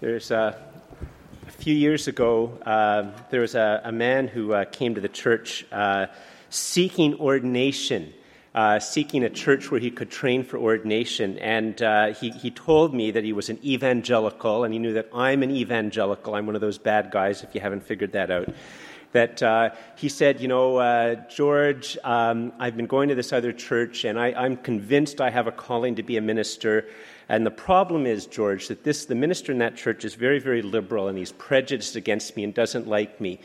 There's a, a few years ago, uh, there was a, a man who uh, came to the church uh, seeking ordination, uh, seeking a church where he could train for ordination. And uh, he, he told me that he was an evangelical, and he knew that I'm an evangelical. I'm one of those bad guys, if you haven't figured that out that uh, he said, You know, uh, George, um, I've been going to this other church and I, am convinced I have a calling to be a minister. And the problem is, George, that this, the minister in that church is very, very liberal and he's prejudiced against me and doesn't like me.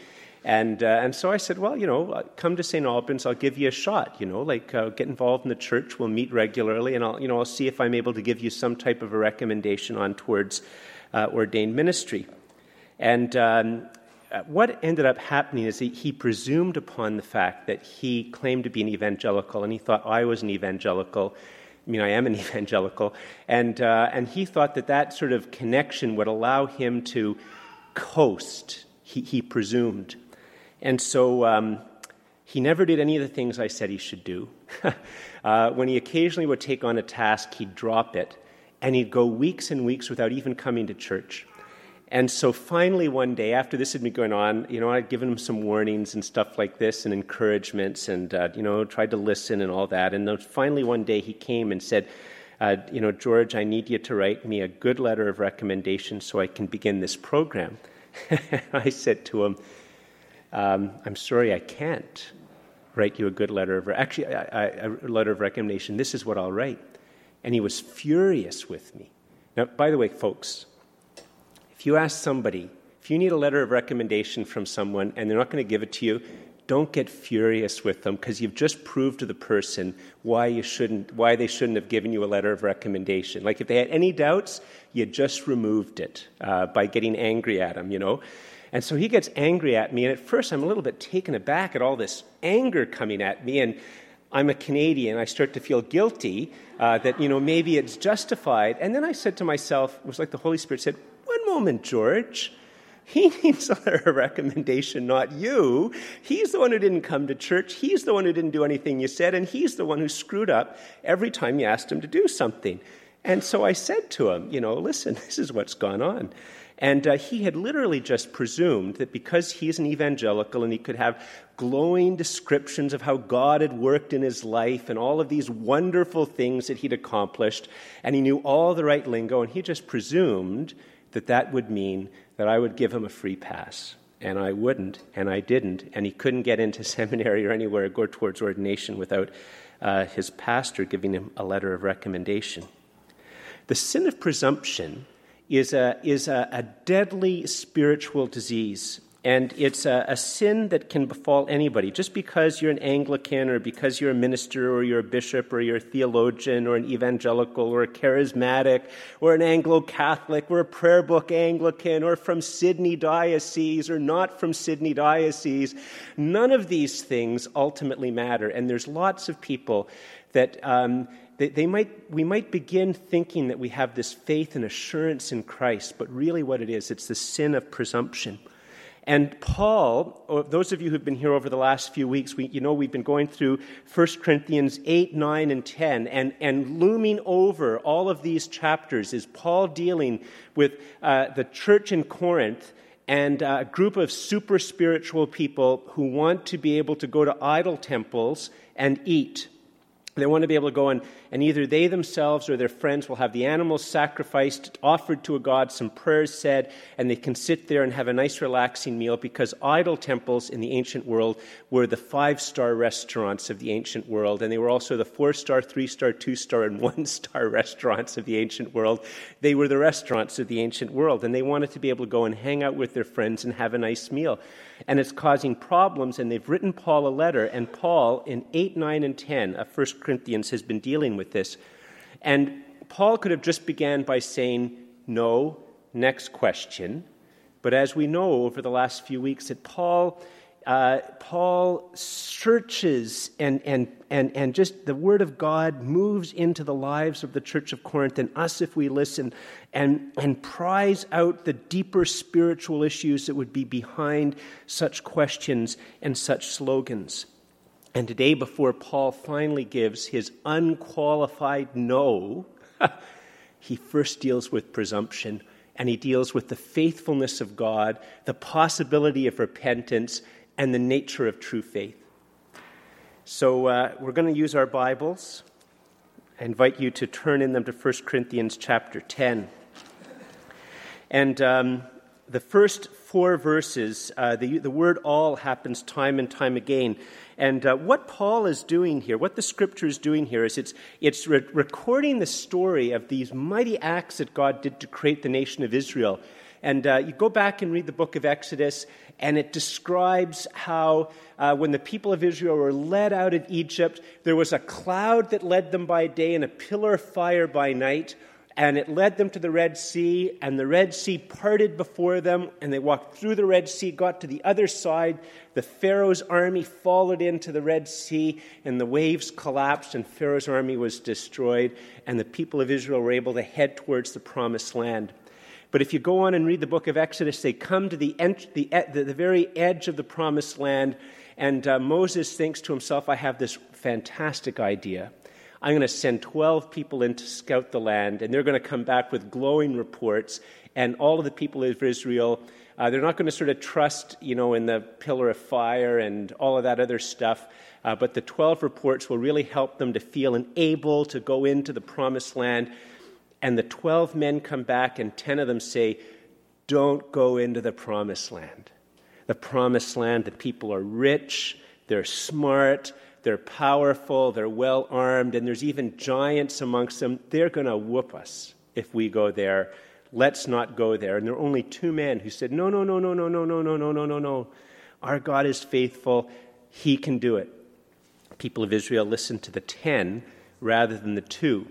And, uh, and so I said, well, you know, uh, come to St. Albans, I'll give you a shot, you know, like uh, get involved in the church, we'll meet regularly, and I'll, you know, I'll see if I'm able to give you some type of a recommendation on towards uh, ordained ministry. And um, uh, what ended up happening is he, he, presumed upon the fact that he claimed to be an evangelical, and he thought I was an evangelical, mean, I am an evangelical. And, uh, and he thought that that sort of connection would allow him to coast, he, he presumed. And so um, he never did any of the things I said he should do. uh, when he occasionally would take on a task, he'd drop it, and he'd go weeks and weeks without even coming to church. And so finally, one day, after this had been going on, you know, I'd given him some warnings and stuff like this and encouragements and, uh, you know, tried to listen and all that. And then finally, one day, he came and said, uh, You know, George, I need you to write me a good letter of recommendation so I can begin this program. I said to him, um, I'm sorry, I can't write you a good letter of, actually, a letter of recommendation. This is what I'll write. And he was furious with me. Now, by the way, folks, if you ask somebody, if you need a letter of recommendation from someone and they're not going to give it to you, don't get furious with them because you've just proved to the person why you shouldn't why they shouldn't have given you a letter of recommendation. Like if they had any doubts you just removed it uh, by getting angry at them you know? And so he gets angry at me and at first i'm a little bit taken aback at all this anger coming at me and i'm a canadian i start to feel guilty uh, that you know maybe it's justified. And then i said to myself it was like the holy spirit said one moment, George. He needs a recommendation, not you. He's the one who didn't come to church. He's the one who didn't do anything you said, and he's the one who screwed up every time you asked him to do something. And so I said to him, you know, listen, this is what's gone on. And uh, he had literally just presumed that because he's an evangelical and he could have glowing descriptions of how God had worked in his life and all of these wonderful things that he'd accomplished, and he knew all the right lingo, and he just presumed that that would mean that I would give him a free pass. And I wouldn't, and I didn't, and he couldn't get into seminary or anywhere or go towards ordination without uh, his pastor giving him a letter of recommendation. The sin of presumption is a, is a, a deadly spiritual disease and it's a, a, sin that can befall anybody. Just because you're an Anglican or because you're a minister or you're a bishop or you're a theologian or an evangelical or a charismatic or an Anglo Catholic or a prayer book Anglican or from Sydney Diocese or not from Sydney Diocese, none of these things ultimately matter. And there's lots of people that. Um, they, they might, we might begin thinking that we have this faith and assurance in Christ, but really what it is, it's the sin of presumption. And Paul, those of you who've been here over the last few weeks, we, you know we've been going through 1 Corinthians 8, 9, and 10, and, and looming over all of these chapters is Paul dealing with uh, the church in Corinth and a group of super spiritual people who want to be able to go to idol temples and eat. They want to be able to go and, and either they themselves or their friends will have the animals sacrificed, offered to a god, some prayers said, and they can sit there and have a nice relaxing meal because idol temples in the ancient world were the five star restaurants of the ancient world. And they were also the four star, three star, two star, and one star restaurants of the ancient world. They were the restaurants of the ancient world. And they wanted to be able to go and hang out with their friends and have a nice meal and it's causing problems. And they've written Paul a letter, and Paul, in 8, 9, and 10 of 1 Corinthians, has been dealing with this. And Paul could have just began by saying, No, next question. But as we know over the last few weeks, that Paul uh, Paul searches and, and, and, and just the Word of God moves into the lives of the church of Corinth and us if we listen and, and pries out the deeper spiritual issues that would be behind such questions and such slogans. And today, before Paul finally gives his unqualified no, he first deals with presumption and he deals with the faithfulness of God, the possibility of repentance, and the nature of true faith. So uh, we're going to use our Bibles. I invite you to turn in them to 1 Corinthians chapter 10. And um, the first four verses, uh, the, the word all happens time and time again. And uh, what Paul is doing here, what the scripture is doing here, is it's, it's re- recording the story of these mighty acts that God did to create the nation of Israel. And uh, you go back and read the book of Exodus, and it describes how uh, when the people of Israel were led out of Egypt, there was a cloud that led them by day and a pillar of fire by night and it led them to the Red Sea, and the Red Sea parted before them, and they walked through the Red Sea, got to the other side. The Pharaoh's army followed into the Red Sea, and the waves collapsed, and Pharaoh's army was destroyed, and the people of Israel were able to head towards the promised land. But if you go on and read the book of Exodus, they come to the, the, the, the very edge of the promised land, and uh, Moses thinks to himself, I have this fantastic idea. I'm going to send 12 people in to scout the land, and they're going to come back with glowing reports. And all of the people of Israel, uh, they're not going to sort of trust, you know, in the pillar of fire and all of that other stuff. Uh, but the 12 reports will really help them to feel able to go into the promised land. And the 12 men come back, and 10 of them say, Don't go into the promised land. The promised land, the people are rich, they're smart, they're powerful, they're well armed, and there's even giants amongst them. They're going to whoop us if we go there. Let's not go there. And there were only two men who said, No, no, no, no, no, no, no, no, no, no, no, no. Our God is faithful. He can do it. People of Israel listened to the ten rather than the two.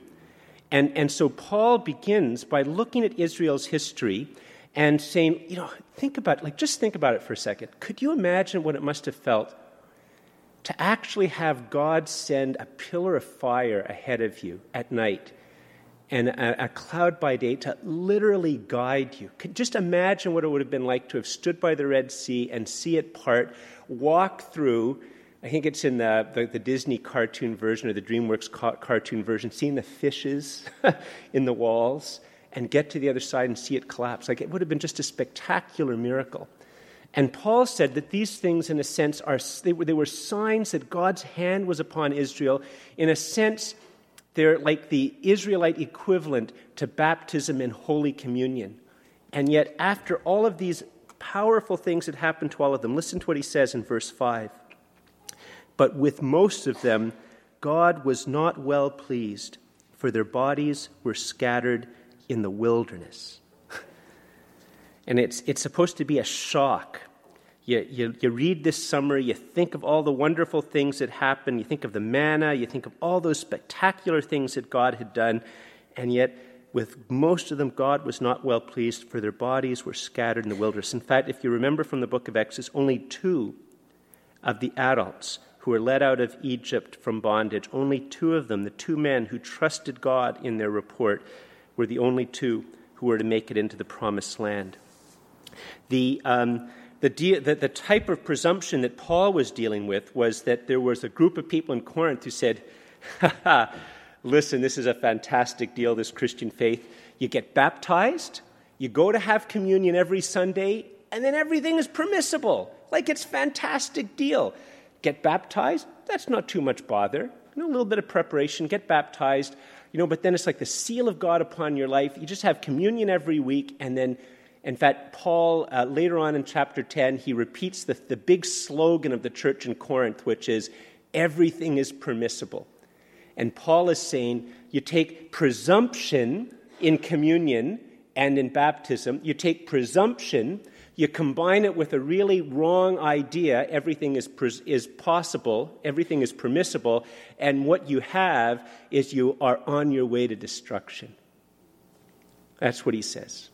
And, and so Paul begins by looking at Israel's history and saying, you know, think about, like, just think about it for a second. Could you imagine what it must have felt to actually have God send a pillar of fire ahead of you at night and a, a, cloud by day to literally guide you. Just imagine what it would have been like to have stood by the Red Sea and see it part, walk through. I think it's in the, the, the Disney cartoon version or the DreamWorks ca- cartoon version, seeing the fishes in the walls and get to the other side and see it collapse. Like it would have been just a spectacular miracle. And Paul said that these things, in a sense, are, they, were, they were signs that God's hand was upon Israel. In a sense, they're like the Israelite equivalent to baptism and Holy Communion. And yet, after all of these powerful things that happened to all of them, listen to what he says in verse 5. But with most of them, God was not well pleased, for their bodies were scattered in the wilderness. And it's, it's supposed to be a shock. You, you, you read this summary, you think of all the wonderful things that happened, you think of the manna, you think of all those spectacular things that God had done, and yet with most of them, God was not well pleased, for their bodies were scattered in the wilderness. In fact, if you remember from the book of Exodus, only two of the adults who were led out of Egypt from bondage, only two of them, the two men who trusted God in their report, were the only two who were to make it into the promised land. The, um, the, de- the, the type of presumption that Paul was dealing with was that there was a group of people in Corinth who said, ha ha, listen, this is a fantastic deal, this Christian faith. You get baptized, you go to have communion every Sunday, and then everything is permissible. Like it's fantastic deal. Get baptized, that's not too much bother. You know, a little bit of preparation, get baptized, you know, but then it's like the seal of God upon your life. You just have communion every week, and then in fact, Paul, uh, later on in chapter 10, he repeats the, the big slogan of the church in Corinth, which is everything is permissible. And Paul is saying you take presumption in communion and in baptism, you take presumption, you combine it with a really wrong idea everything is, is possible, everything is permissible, and what you have is you are on your way to destruction. That's what he says.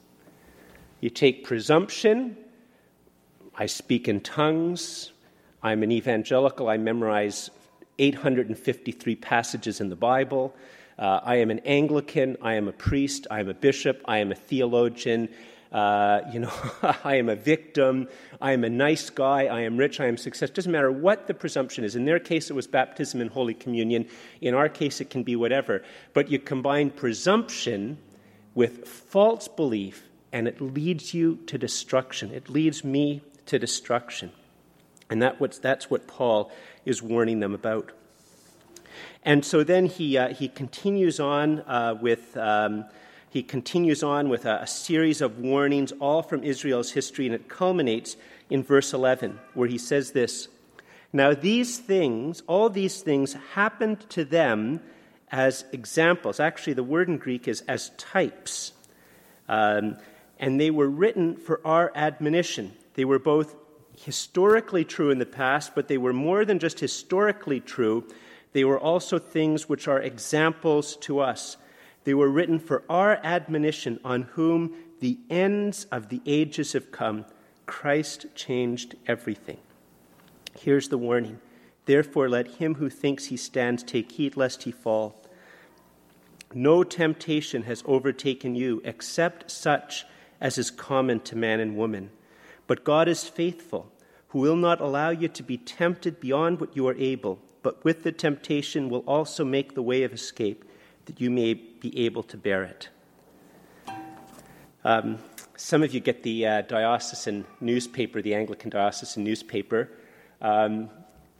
You take presumption. I speak in tongues. I'm an evangelical. I memorize 853 passages in the Bible. Uh, I am an Anglican. I am a priest. I am a bishop. I am a theologian. Uh, you know, I am a victim. I am a nice guy. I am rich. I am success. Doesn't matter what the presumption is. In their case, it was baptism and Holy Communion. In our case, it can be whatever. But you combine presumption with false belief and it leads you to destruction. It leads me to destruction. And that that's what Paul is warning them about. And so then he, uh, he continues on uh, with. Um, he continues on with a, a, series of warnings, all from Israel's history, and it culminates in verse 11, where he says this Now, these things, all these things happened to them as examples. Actually, the word in Greek is as types. Um, and they were written for our admonition. They were both historically true in the past, but they were more than just historically true. They were also things which are examples to us. They were written for our admonition, on whom the ends of the ages have come. Christ changed everything. Here's the warning. Therefore, let him who thinks he stands take heed lest he fall. No temptation has overtaken you except such as is common to man and woman. But God is faithful, who will not allow you to be tempted beyond what you are able, but with the temptation will also make the way of escape, that you may be able to bear it. Um, some of you get the uh, diocesan newspaper, the Anglican diocesan newspaper. Um,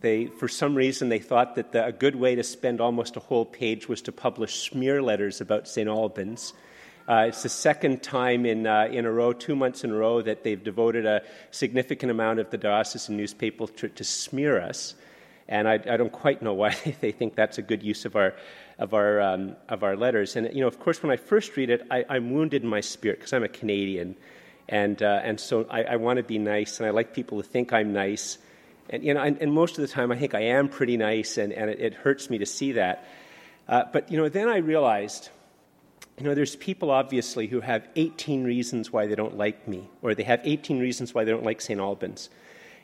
they, for some reason, they thought that the, a good way to spend almost a whole page was to publish smear letters about St. Albans. Uh, it's the second time in, uh, in a row, two months in a row, that they've devoted a significant amount of the diocesan newspaper to, to smear us. And I, I, don't quite know why they think that's a good use of our, of our, um, of our letters. And, you know, of course, when I first read it, I, am wounded in my spirit because I'm a Canadian. And, uh, and so I, I want to be nice, and I like people to think I'm nice. And, you know, and, and, most of the time, I think I am pretty nice, and, and it, it hurts me to see that. Uh, but, you know, then I realized you know, there's people obviously who have 18 reasons why they don't like me, or they have 18 reasons why they don't like St. Albans.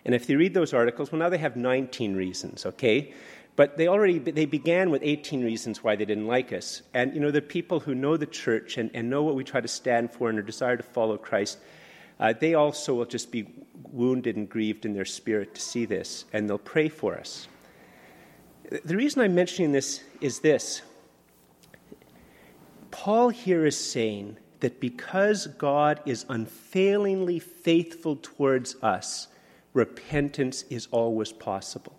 And if they read those articles, well, now they have 19 reasons, okay? But they already they began with 18 reasons why they didn't like us. And you know, the people who know the church and, and know what we try to stand for and their desire to follow Christ, uh, they also will just be wounded and grieved in their spirit to see this, and they'll pray for us. The reason I'm mentioning this is this Paul here is saying that because God is unfailingly faithful towards us, repentance is always possible.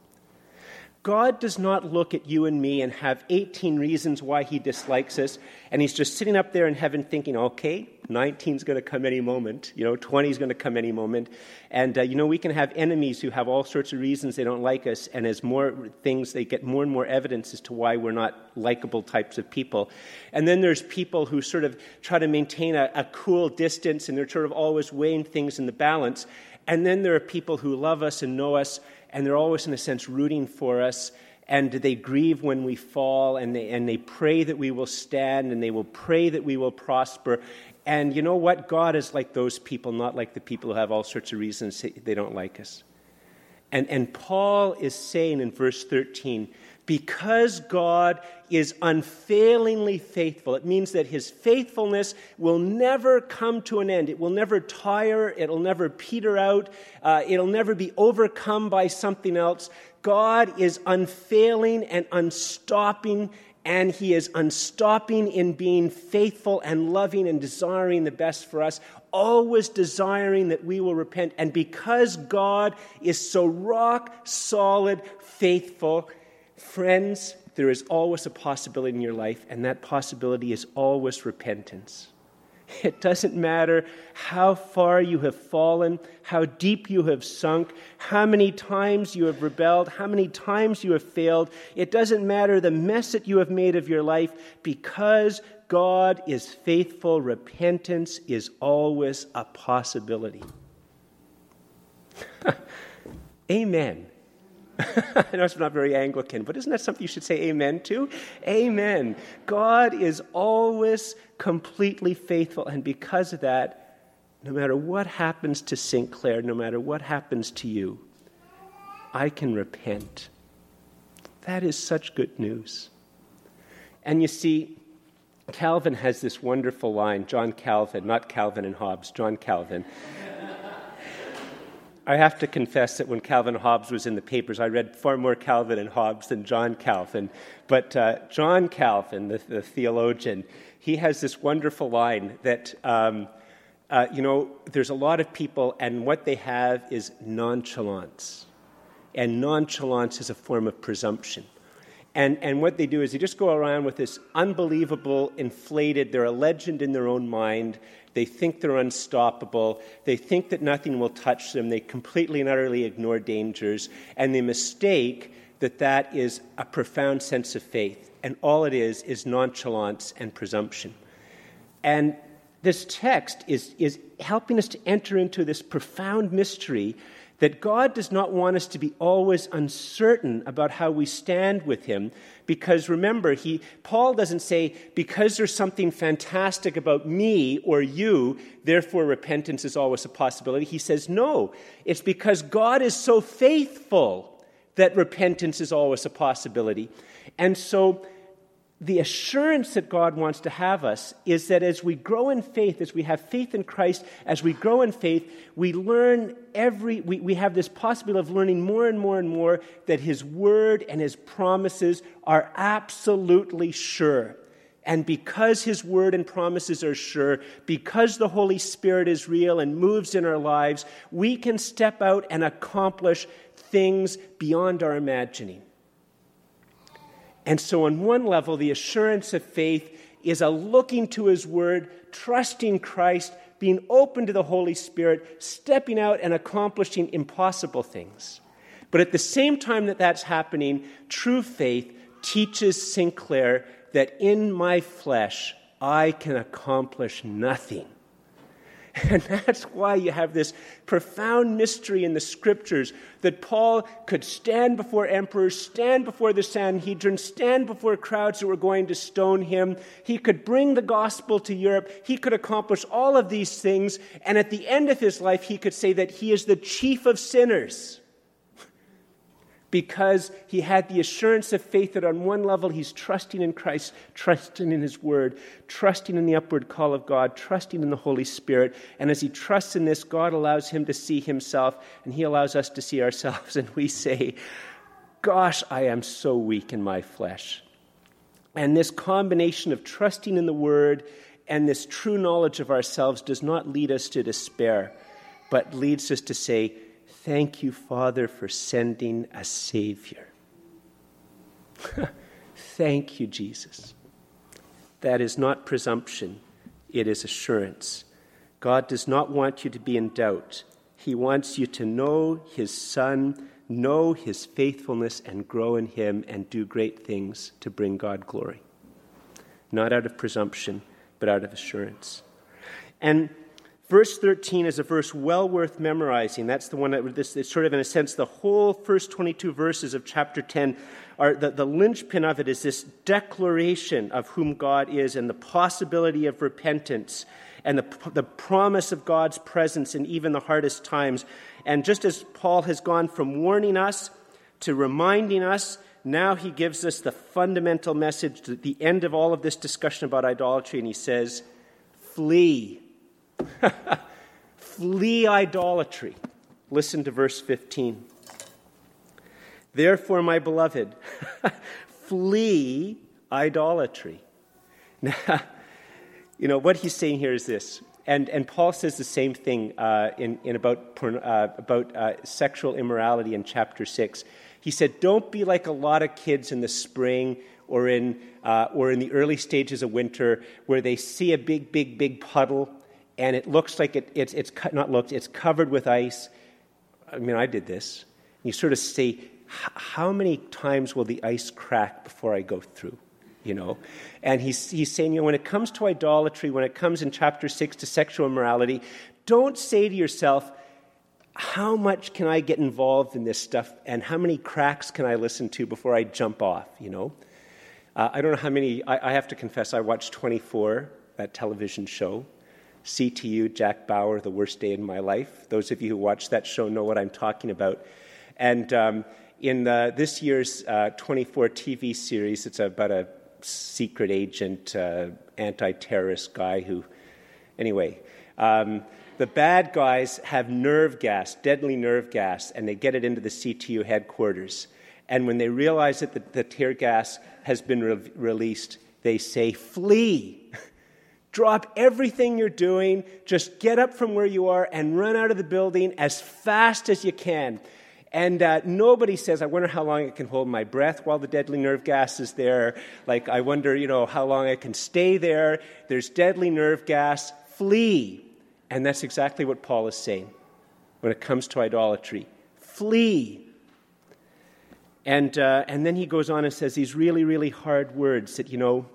God does not look at you and me and have 18 reasons why he dislikes us, and he's just sitting up there in heaven thinking, okay, 19 is going to come any moment. You know, 20 is going to come any moment. And, uh, you know, we can have enemies who have all sorts of reasons they don't like us. And as more things, they get more and more evidence as to why we're not likable types of people. And then there's people who sort of try to maintain a, a cool distance and they're sort of always weighing things in the balance. And then there are people who love us and know us and they're always, in a sense, rooting for us and they grieve when we fall, and they, and they pray that we will stand, and they will pray that we will prosper. And you know what? God is like those people, not like the people who have all sorts of reasons they don't like us. And, and Paul is saying in verse 13, because God is unfailingly faithful, it means that his faithfulness will never come to an end. It will never tire, it'll never peter out, uh, it'll never be overcome by something else. God is unfailing and unstopping and he is unstopping in being faithful and loving and desiring the best for us, always desiring that we will repent. And because God is so rock solid, faithful, friends, there is always a possibility in your life, and that possibility is always repentance. It doesn't matter how far you have fallen, how deep you have sunk, how many times you have rebelled, how many times you have failed. It doesn't matter the mess that you have made of your life because God is faithful. Repentance is always a possibility. Amen. I know it's not very Anglican, but isn't that something you should say amen to? Amen. God is always completely faithful, and because of that, no matter what happens to Sinclair, no matter what happens to you, I can repent. That is such good news. And you see, Calvin has this wonderful line, John Calvin, not Calvin and Hobbes, John Calvin. I have to confess that when Calvin Hobbes was in the papers, I read far more Calvin and Hobbes than John Calvin. But uh, John Calvin, the, the, theologian, he has this wonderful line that, um, uh, you know, there's a lot of people, and what they have is nonchalance. And nonchalance is a form of presumption. And, and what they do is they just go around with this unbelievable, inflated, they're a legend in their own mind. They think they're unstoppable. They think that nothing will touch them. They completely and utterly ignore dangers. And they mistake that that is a profound sense of faith. And all it is is nonchalance and presumption. And this text is, is helping us to enter into this profound mystery that God does not want us to be always uncertain about how we stand with Him. Because remember, he, Paul doesn't say, because there's something fantastic about me or you, therefore repentance is always a possibility. He says, no, it's because God is so faithful that repentance is always a possibility. And so the assurance that God wants to have us is that as we grow in faith, as we have faith in Christ, as we grow in faith, we learn every, we, we have this possibility of learning more and more and more that His Word and His promises are absolutely sure. And because His Word and promises are sure, because the Holy Spirit is real and moves in our lives, we can step out and accomplish things beyond our imagining. And so, on one level, the assurance of faith is a looking to His Word, trusting Christ, being open to the Holy Spirit, stepping out and accomplishing impossible things. But at the same time that that's happening, true faith teaches Sinclair that in my flesh I can accomplish nothing. And that's why you have this profound mystery in the scriptures that Paul could stand before emperors, stand before the Sanhedrin, stand before crowds who were going to stone him. He could bring the gospel to Europe. He could accomplish all of these things. And at the end of his life, he could say that he is the chief of sinners because he had the assurance of faith that on one level he's trusting in Christ, trusting in his word, trusting in the upward call of God, trusting in the Holy Spirit. And as he trusts in this, God allows him to see himself, and he allows us to see ourselves. And we say, Gosh, I am so weak in my flesh. And this combination of trusting in the word and this true knowledge of ourselves does not lead us to despair, but leads us to say, Thank you, Father, for sending a Savior. Thank you, Jesus. That is not presumption, it is assurance. God does not want you to be in doubt. He wants you to know His Son, know His faithfulness, and grow in Him and do great things to bring God glory. Not out of presumption, but out of assurance. And Verse 13 is a verse well worth memorizing. That's the one that this is sort of, in a sense, the whole first 22 verses of chapter 10 are the, the linchpin of it is this declaration of whom God is and the possibility of repentance and the, the promise of God's presence in even the hardest times. And just as Paul has gone from warning us to reminding us, now he gives us the fundamental message at the end of all of this discussion about idolatry, and he says, Flee Flee idolatry. Listen to verse 15. Therefore, my beloved, flee idolatry. Now, you know, what he's saying here is this. And, and Paul says the same thing uh, in, in about, uh, about uh, sexual immorality in chapter 6. He said, Don't be like a lot of kids in the spring or in, uh, or in the early stages of winter where they see a big, big, big puddle and it looks like it, it's, it's not looked, it's covered with ice. I mean, I did this. You sort of say, how many times will the ice crack before I go through? You know? And he's, he's saying, you know, when it comes to idolatry, when it comes in chapter 6 to sexual immorality, don't say to yourself, how much can I get involved in this stuff and how many cracks can I listen to before I jump off, you know? Uh, I don't know how many, I, I have to confess, I watched 24, that television show. CTU, Jack Bauer, The Worst Day in My Life. Those of you who watch that show know what I'm talking about. And um, in the, this year's uh, 24 TV series, it's about a secret agent, uh, anti terrorist guy who, anyway, um, the bad guys have nerve gas, deadly nerve gas, and they get it into the CTU headquarters. And when they realize that the, the tear gas has been re- released, they say, Flee! Drop everything you're doing. Just get up from where you are and run out of the building as fast as you can. And uh, nobody says, I wonder how long I can hold my breath while the deadly nerve gas is there. Like, I wonder, you know, how long I can stay there. There's deadly nerve gas. Flee. And that's exactly what Paul is saying when it comes to idolatry. Flee. And, uh, and then he goes on and says these really, really hard words that, you know,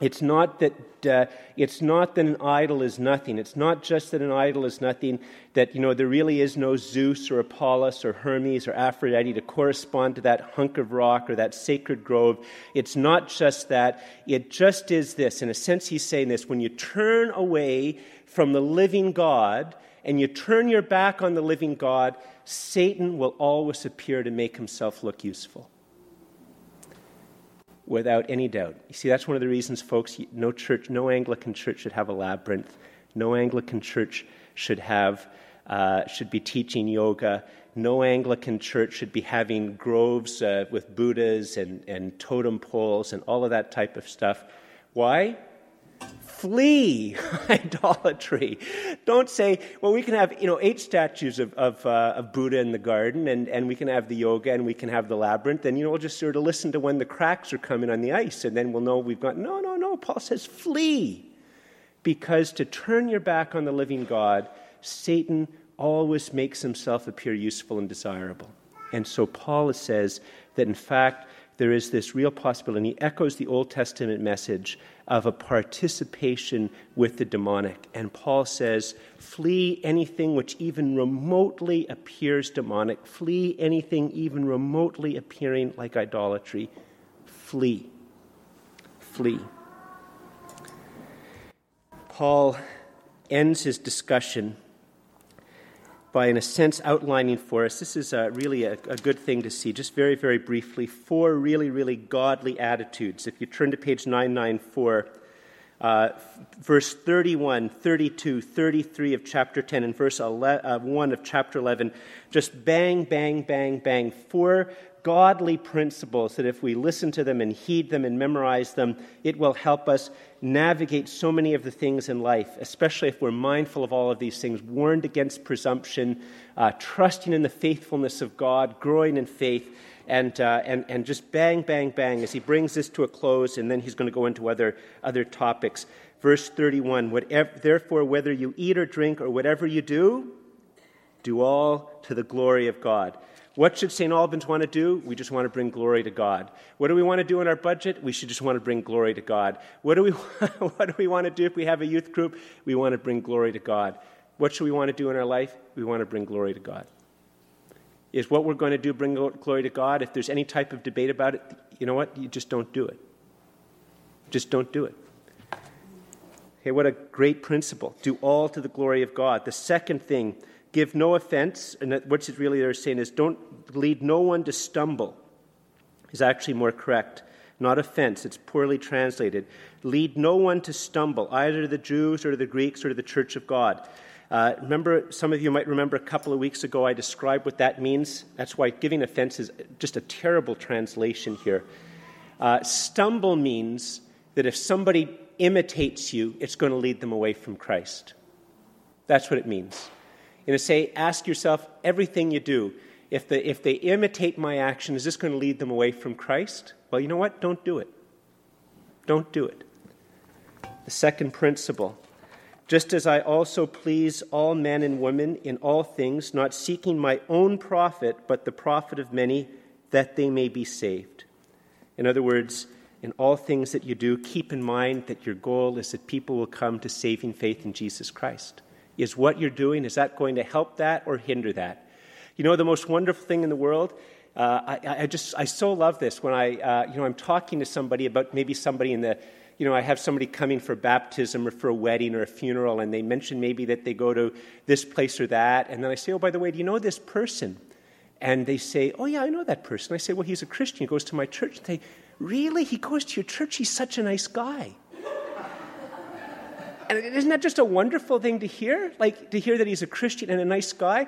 it's not that uh, it's not that an idol is nothing. It's not just that an idol is nothing. That you know there really is no Zeus or Apollos or Hermes or Aphrodite to correspond to that hunk of rock or that sacred grove. It's not just that. It just is this. In a sense, he's saying this: when you turn away from the living God and you turn your back on the living God, Satan will always appear to make himself look useful without any doubt. You see, that's one of the reasons, folks, no church, no Anglican church should have a labyrinth. No Anglican church should have, uh, should be teaching yoga. No Anglican church should be having groves uh, with Buddhas and, and totem poles and all of that type of stuff. Why? Flee idolatry. Don't say, well, we can have, you know, eight statues of, of, uh, of, Buddha in the garden, and, and we can have the yoga, and we can have the labyrinth, and, you know, we'll just sort of listen to when the cracks are coming on the ice, and then we'll know we've got, no, no, no. Paul says, flee. Because to turn your back on the living God, Satan always makes himself appear useful and desirable. And so Paul says that, in fact, there is this real possibility, and he echoes the Old Testament message of a participation with the demonic. And Paul says, Flee anything which even remotely appears demonic, flee anything even remotely appearing like idolatry. Flee. Flee. Paul ends his discussion by, in a sense, outlining for us. This is uh, really a, a, good thing to see. Just very, very briefly, four really, really godly attitudes. If you turn to page 994, uh, verse 31, 32, 33 of chapter 10, and verse 11, uh, 1 of chapter 11, just bang, bang, bang, bang. Four godly principles that if we listen to them and heed them and memorize them, it will help us navigate so many of the things in life, especially if we're mindful of all of these things, warned against presumption, uh, trusting in the faithfulness of God, growing in faith. And, uh, and, and just bang, bang, bang as he brings this to a close, and then he's going to go into other, other topics. Verse 31 whatever, Therefore, whether you eat or drink or whatever you do, do all to the glory of God. What should St. Albans want to do? We just want to bring glory to God. What do we want to do in our budget? We should just want to bring glory to God. What do we, what do we want to do if we have a youth group? We want to bring glory to God. What should we want to do in our life? We want to bring glory to God. Is what we're going to do bring glory to God? If there's any type of debate about it, you know what? You just don't do it. Just don't do it. Okay, what a great principle. Do all to the glory of God. The second thing Give no offense, and what it's really they're saying is don't lead no one to stumble, is actually more correct. Not offense, it's poorly translated. Lead no one to stumble, either the Jews or the Greeks or the church of God. Uh, remember, some of you might remember a couple of weeks ago I described what that means. That's why giving offense is just a terrible translation here. Uh, stumble means that if somebody imitates you, it's going to lead them away from Christ. That's what it means. You know, say, ask yourself everything you do. If, the, if they imitate my action, is this going to lead them away from Christ? Well, you know what? Don't do it. Don't do it. The second principle just as I also please all men and women in all things, not seeking my own profit, but the profit of many, that they may be saved. In other words, in all things that you do, keep in mind that your goal is that people will come to saving faith in Jesus Christ. Is what you're doing, is that going to help that or hinder that? You know, the most wonderful thing in the world? Uh, I, I, just, I so love this when I, uh, you know, I'm talking to somebody about maybe somebody in the, you know, I have somebody coming for baptism or for a wedding or a funeral, and they mention maybe that they go to this place or that. And then I say, oh, by the way, do you know this person? And they say, oh, yeah, I know that person. I say, well, he's a Christian. He goes to my church. And they, really? He goes to your church? He's such a nice guy. And isn't that just a wonderful thing to hear? Like to hear that he's a Christian and a nice guy?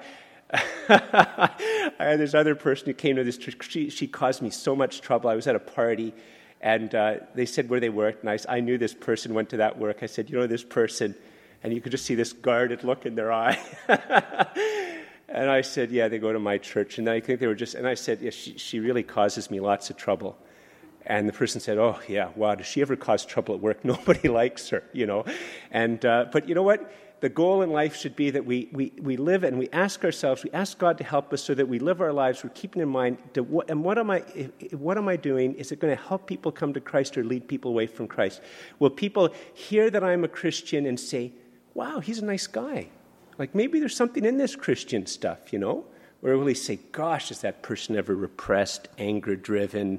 I had this other person who came to this church. She, she caused me so much trouble. I was at a party, And uh, they said where they worked. And I, I knew this person went to that work. I said, You know, this person. And you could just see this guarded look in their eye. and I said, Yeah, they go to my church. And I think they were just, and I said, Yeah, she, she really causes me lots of trouble. And the person said, "Oh yeah, wow, does she ever cause trouble at work? Nobody likes her, you know." And uh, but you know what? The goal in life should be that we, we, we live and we ask ourselves, we ask God to help us so that we live our lives. We're keeping in mind, what, and what am I? What am I doing? Is it going to help people come to Christ or lead people away from Christ? Will people hear that I'm a Christian and say, "Wow, he's a nice guy"? Like maybe there's something in this Christian stuff, you know? Or will he say, "Gosh, is that person ever repressed, anger-driven?"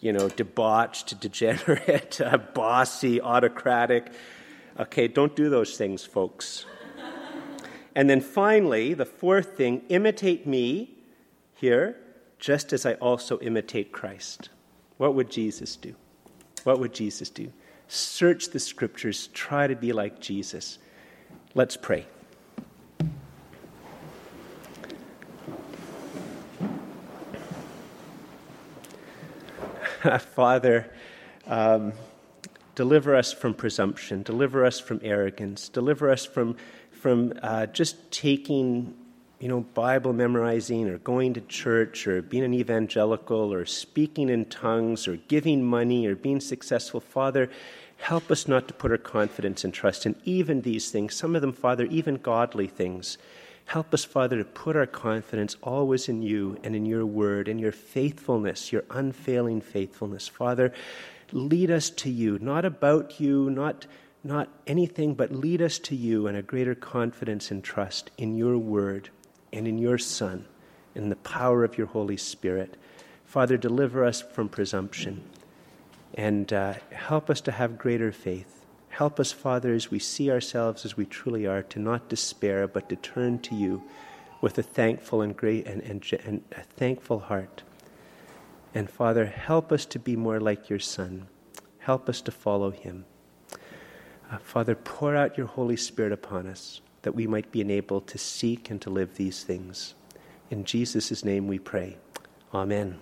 you know, debauched, degenerate, uh, bossy, autocratic. Okay, don't do those things, folks. and then finally, the fourth thing imitate me here, just as I also imitate Christ. What would Jesus do? What would Jesus do? Search the scriptures, try to be like Jesus. Let's pray. Father, um, deliver us from presumption, deliver us from arrogance, deliver us from, from uh, just taking, you know, Bible memorizing or going to church or being an evangelical or speaking in tongues or giving money or being successful. Father, help us not to put our confidence and trust in even these things, some of them, Father, even godly things. Help us, Father, to put our confidence always in you and in your word and your faithfulness, your unfailing faithfulness. Father, lead us to you, not about you, not, not anything, but lead us to you and a greater confidence and trust in your word and in your Son, in the power of your Holy Spirit. Father, deliver us from presumption and uh, help us to have greater faith. Help us, Father, as we see ourselves as we truly are, to not despair, but to turn to you with a thankful and great and, and, and a thankful heart. And Father, help us to be more like your Son. Help us to follow him. Uh, Father, pour out your Holy Spirit upon us that we might be enabled to seek and to live these things. In Jesus' name we pray. Amen.